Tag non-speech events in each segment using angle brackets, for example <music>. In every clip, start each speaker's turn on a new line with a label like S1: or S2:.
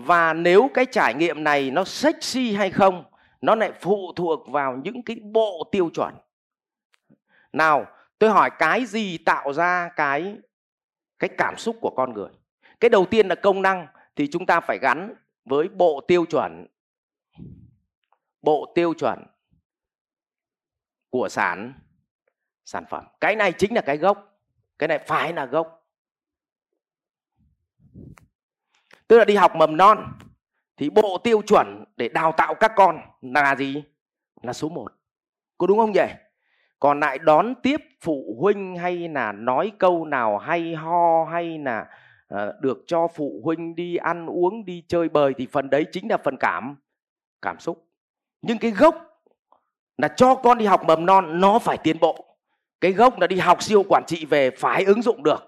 S1: và nếu cái trải nghiệm này nó sexy hay không, nó lại phụ thuộc vào những cái bộ tiêu chuẩn. Nào, tôi hỏi cái gì tạo ra cái cái cảm xúc của con người? Cái đầu tiên là công năng thì chúng ta phải gắn với bộ tiêu chuẩn. Bộ tiêu chuẩn của sản sản phẩm. Cái này chính là cái gốc, cái này phải là gốc tức là đi học mầm non thì bộ tiêu chuẩn để đào tạo các con là gì? Là số 1 có đúng không vậy còn lại đón tiếp phụ huynh hay là nói câu nào hay ho hay là uh, được cho phụ huynh đi ăn uống đi chơi bời thì phần đấy chính là phần cảm cảm xúc. Nhưng cái gốc là cho con đi học mầm non nó phải tiến bộ. Cái gốc là đi học siêu quản trị về phải ứng dụng được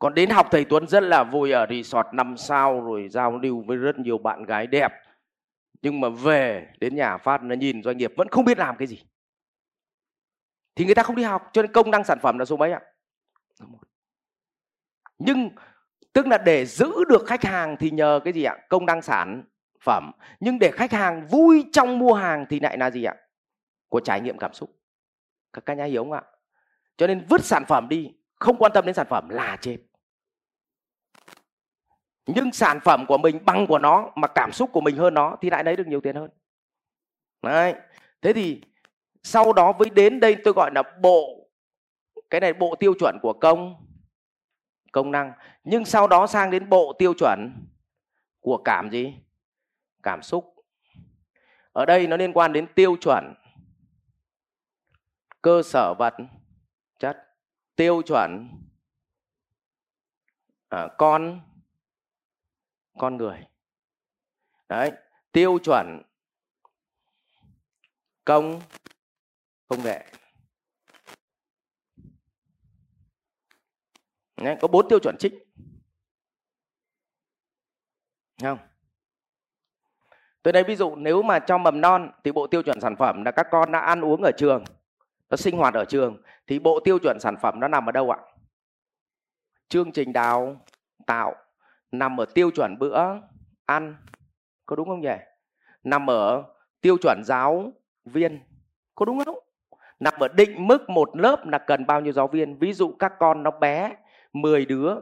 S1: còn đến học thầy Tuấn rất là vui, ở resort 5 sao rồi giao lưu với rất nhiều bạn gái đẹp. Nhưng mà về đến nhà phát nó nhìn doanh nghiệp vẫn không biết làm cái gì. Thì người ta không đi học, cho nên công năng sản phẩm là số mấy ạ? Nhưng, tức là để giữ được khách hàng thì nhờ cái gì ạ? Công năng sản phẩm. Nhưng để khách hàng vui trong mua hàng thì lại là gì ạ? Của trải nghiệm cảm xúc. Các ca nhà hiểu không ạ? Cho nên vứt sản phẩm đi, không quan tâm đến sản phẩm là chết nhưng sản phẩm của mình bằng của nó mà cảm xúc của mình hơn nó thì lại lấy được nhiều tiền hơn. Đấy. Thế thì sau đó với đến đây tôi gọi là bộ cái này bộ tiêu chuẩn của công công năng. Nhưng sau đó sang đến bộ tiêu chuẩn của cảm gì? Cảm xúc. Ở đây nó liên quan đến tiêu chuẩn cơ sở vật chất. Tiêu chuẩn à, con con người. Đấy tiêu chuẩn công công nghệ. Đấy, có bốn tiêu chuẩn chính. Không? Tôi đây ví dụ nếu mà cho mầm non thì bộ tiêu chuẩn sản phẩm là các con đã ăn uống ở trường nó sinh hoạt ở trường thì bộ tiêu chuẩn sản phẩm nó nằm ở đâu ạ? Chương trình đào tạo nằm ở tiêu chuẩn bữa ăn, có đúng không nhỉ? Nằm ở tiêu chuẩn giáo viên, có đúng không? Nằm ở định mức một lớp là cần bao nhiêu giáo viên? Ví dụ các con nó bé 10 đứa,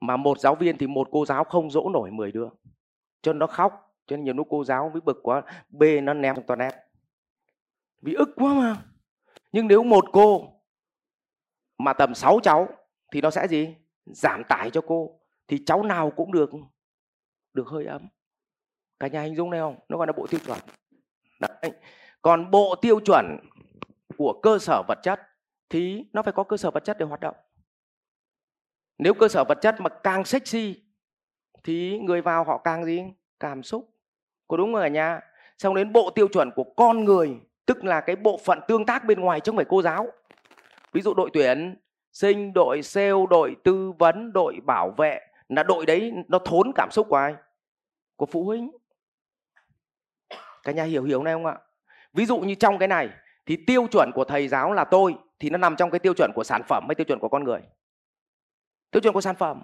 S1: mà một giáo viên thì một cô giáo không dỗ nổi 10 đứa. Cho nó khóc, cho nên nhiều lúc cô giáo với bực quá, bê nó ném trong toilet. Vì ức quá mà. Nhưng nếu một cô mà tầm 6 cháu thì nó sẽ gì? Giảm tải cho cô thì cháu nào cũng được được hơi ấm. Cả nhà hình dung này không? Nó gọi là bộ tiêu chuẩn. Đấy. còn bộ tiêu chuẩn của cơ sở vật chất thì nó phải có cơ sở vật chất để hoạt động. Nếu cơ sở vật chất mà càng sexy thì người vào họ càng gì? Cảm xúc. Có đúng không cả nhà? Xong đến bộ tiêu chuẩn của con người, tức là cái bộ phận tương tác bên ngoài chứ không phải cô giáo. Ví dụ đội tuyển, sinh, đội, sale, đội tư vấn, đội bảo vệ là đội đấy nó thốn cảm xúc của ai? Của phụ huynh. Cả nhà hiểu hiểu này không ạ? Ví dụ như trong cái này thì tiêu chuẩn của thầy giáo là tôi thì nó nằm trong cái tiêu chuẩn của sản phẩm hay tiêu chuẩn của con người? Tiêu chuẩn của sản phẩm.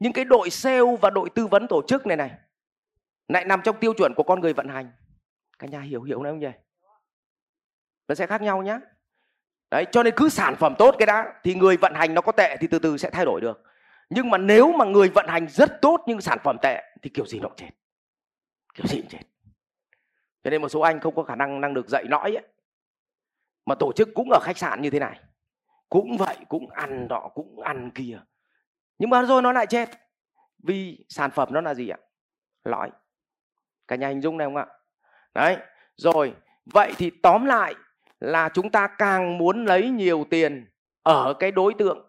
S1: Những cái đội sale và đội tư vấn tổ chức này này lại nằm trong tiêu chuẩn của con người vận hành. Cả nhà hiểu hiểu này không nhỉ? Nó sẽ khác nhau nhé đấy, cho nên cứ sản phẩm tốt cái đã thì người vận hành nó có tệ thì từ từ sẽ thay đổi được nhưng mà nếu mà người vận hành rất tốt nhưng sản phẩm tệ, thì kiểu gì nó cũng chết. Kiểu gì cũng chết. Cho nên một số anh không có khả năng năng được dạy lõi ấy. mà tổ chức cũng ở khách sạn như thế này. Cũng vậy, cũng ăn nọ, cũng ăn kia. Nhưng mà rồi nó lại chết. Vì sản phẩm nó là gì ạ? Lõi. Cả nhà hình dung này không ạ? Đấy, rồi. Vậy thì tóm lại là chúng ta càng muốn lấy nhiều tiền ở cái đối tượng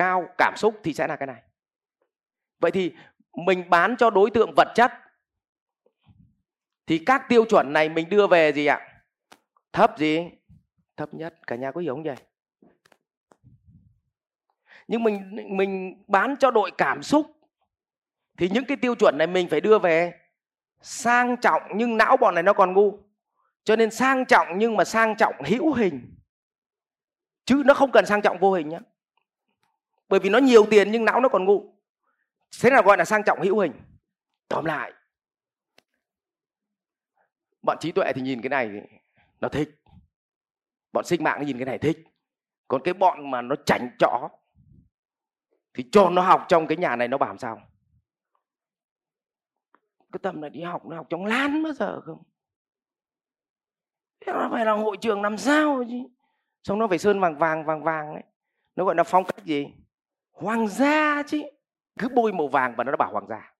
S1: cao, cảm xúc thì sẽ là cái này. Vậy thì mình bán cho đối tượng vật chất, thì các tiêu chuẩn này mình đưa về gì ạ? Thấp gì? Thấp nhất, cả nhà có hiểu không vậy nhưng mình mình bán cho đội cảm xúc, thì những cái tiêu chuẩn này mình phải đưa về. Sang trọng nhưng não bọn này nó còn ngu. Cho nên sang trọng nhưng mà sang trọng hữu hình. Chứ nó không cần sang trọng vô hình nhé bởi vì nó nhiều tiền nhưng não nó còn ngu thế nào gọi là sang trọng hữu hình. Tóm lại, bọn trí tuệ thì nhìn cái này nó thích. Bọn sinh mạng nó nhìn cái này thích. Còn cái bọn mà nó chảnh chó thì cho nó học trong cái nhà này nó bảo làm sao? Cái tầm này đi học, nó học trong lan bao giờ không? Nó phải là hội trường làm sao chứ? Xong nó phải sơn vàng vàng vàng vàng ấy. Nó gọi là phong cách gì? Hoàng gia chứ. Cứ bôi màu vàng và nó bảo hoàng gia.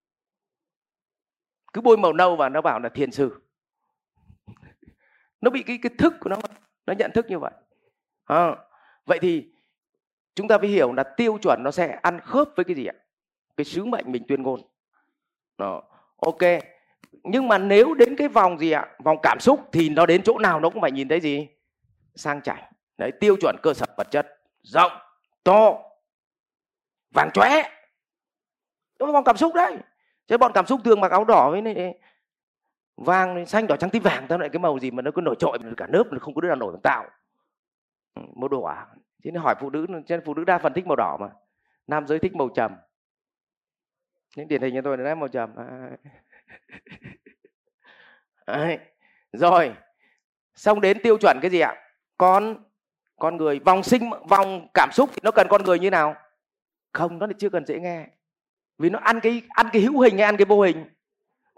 S1: Cứ bôi màu nâu và nó bảo là thiền sư. Nó bị cái cái thức của nó nó nhận thức như vậy. À, vậy thì chúng ta phải hiểu là tiêu chuẩn nó sẽ ăn khớp với cái gì ạ? Cái sứ mệnh mình tuyên ngôn. Đó. ok. Nhưng mà nếu đến cái vòng gì ạ? Vòng cảm xúc thì nó đến chỗ nào nó cũng phải nhìn thấy gì? Sang chảnh. Đấy tiêu chuẩn cơ sở vật chất. Rộng to vàng chóe. Đó là bọn cảm xúc đấy. Chứ bọn cảm xúc thường mặc áo đỏ với này, vàng, xanh, đỏ, trắng, tím, vàng, tao lại cái màu gì mà nó cứ nổi trội, cả lớp nó không có đứa nào nổi bằng tạo ừ, màu đỏ à? chứ nên hỏi phụ nữ trên phụ nữ đa phần thích màu đỏ mà. Nam giới thích màu trầm. Những điển hình như tôi là màu trầm. À. <laughs> Đấy. rồi. Xong đến tiêu chuẩn cái gì ạ? Con con người, vòng sinh, vòng cảm xúc thì nó cần con người như nào? Không nó lại chưa cần dễ nghe. Vì nó ăn cái ăn cái hữu hình hay ăn cái vô hình?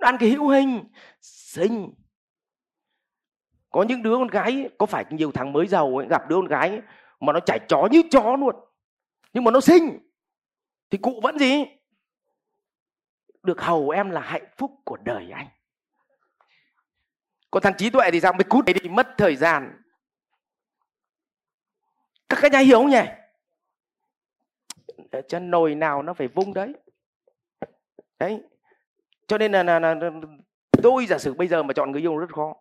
S1: Nó ăn cái hữu hình. Sinh có những đứa con gái có phải nhiều thằng mới giàu ấy, gặp đứa con gái mà nó chảy chó như chó luôn. Nhưng mà nó sinh thì cụ vẫn gì? Được hầu em là hạnh phúc của đời anh. Còn thằng trí tuệ thì sao? Mày cút đi mất thời gian. Các cái nhà hiểu không nhỉ? Ở chân nồi nào nó phải vung đấy. Đấy. Cho nên là, là, là, là tôi giả sử bây giờ mà chọn người yêu rất khó.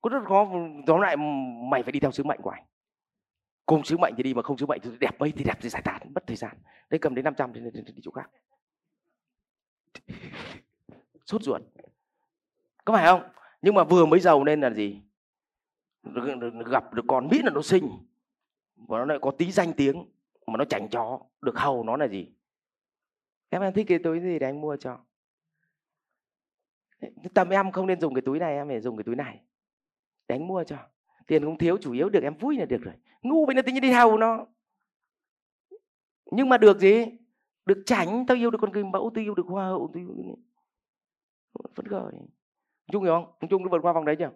S1: Có rất khó tóm lại mày phải đi theo sứ mệnh của anh. Cùng sứ mệnh thì đi mà không sứ mệnh thì đẹp mấy thì đẹp thì giải tán mất thời gian. Đấy cầm đến 500 thì đi, đi chỗ khác. Sốt ruột. Có phải không? Nhưng mà vừa mới giàu nên là gì? Gặp được con biết là nó sinh và nó lại có tí danh tiếng, mà nó chảnh chó, được hầu nó là gì? Em em thích cái túi gì để anh mua cho. Tầm em không nên dùng cái túi này, em phải dùng cái túi này. Để anh mua cho. Tiền không thiếu, chủ yếu được em vui là được rồi. Ngu vậy nó tính như đi hầu nó. Nhưng mà được gì? Được tránh tao yêu được con người mẫu tôi yêu được hoa hậu tôi yêu phấn khởi chung hiểu không? Chung nó vượt qua vòng đấy chưa?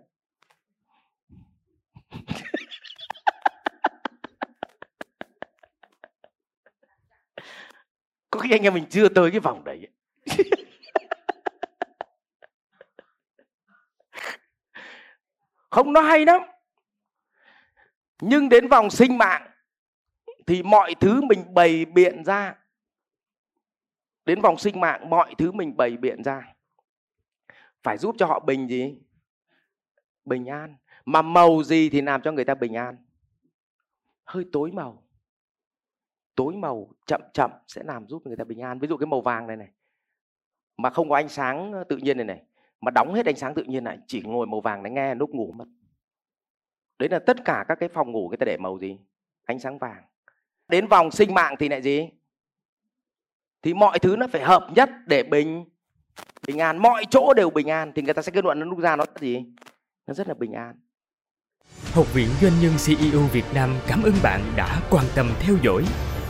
S1: Có khi anh em mình chưa tới cái vòng đấy. <laughs> Không, nó hay lắm. Nhưng đến vòng sinh mạng thì mọi thứ mình bày biện ra. Đến vòng sinh mạng, mọi thứ mình bày biện ra. Phải giúp cho họ bình gì? Bình an. Mà màu gì thì làm cho người ta bình an? Hơi tối màu tối màu chậm chậm sẽ làm giúp người ta bình an. Ví dụ cái màu vàng này này, mà không có ánh sáng tự nhiên này này, mà đóng hết ánh sáng tự nhiên lại, chỉ ngồi màu vàng để nghe lúc ngủ mất. Đấy là tất cả các cái phòng ngủ người ta để màu gì? Ánh sáng vàng. Đến vòng sinh mạng thì lại gì? Thì mọi thứ nó phải hợp nhất để bình bình an. Mọi chỗ đều bình an thì người ta sẽ kết luận nó lúc ra nó gì? Nó rất là bình an.
S2: Học viện Doanh nhân CEO Việt Nam cảm ơn bạn đã quan tâm theo dõi.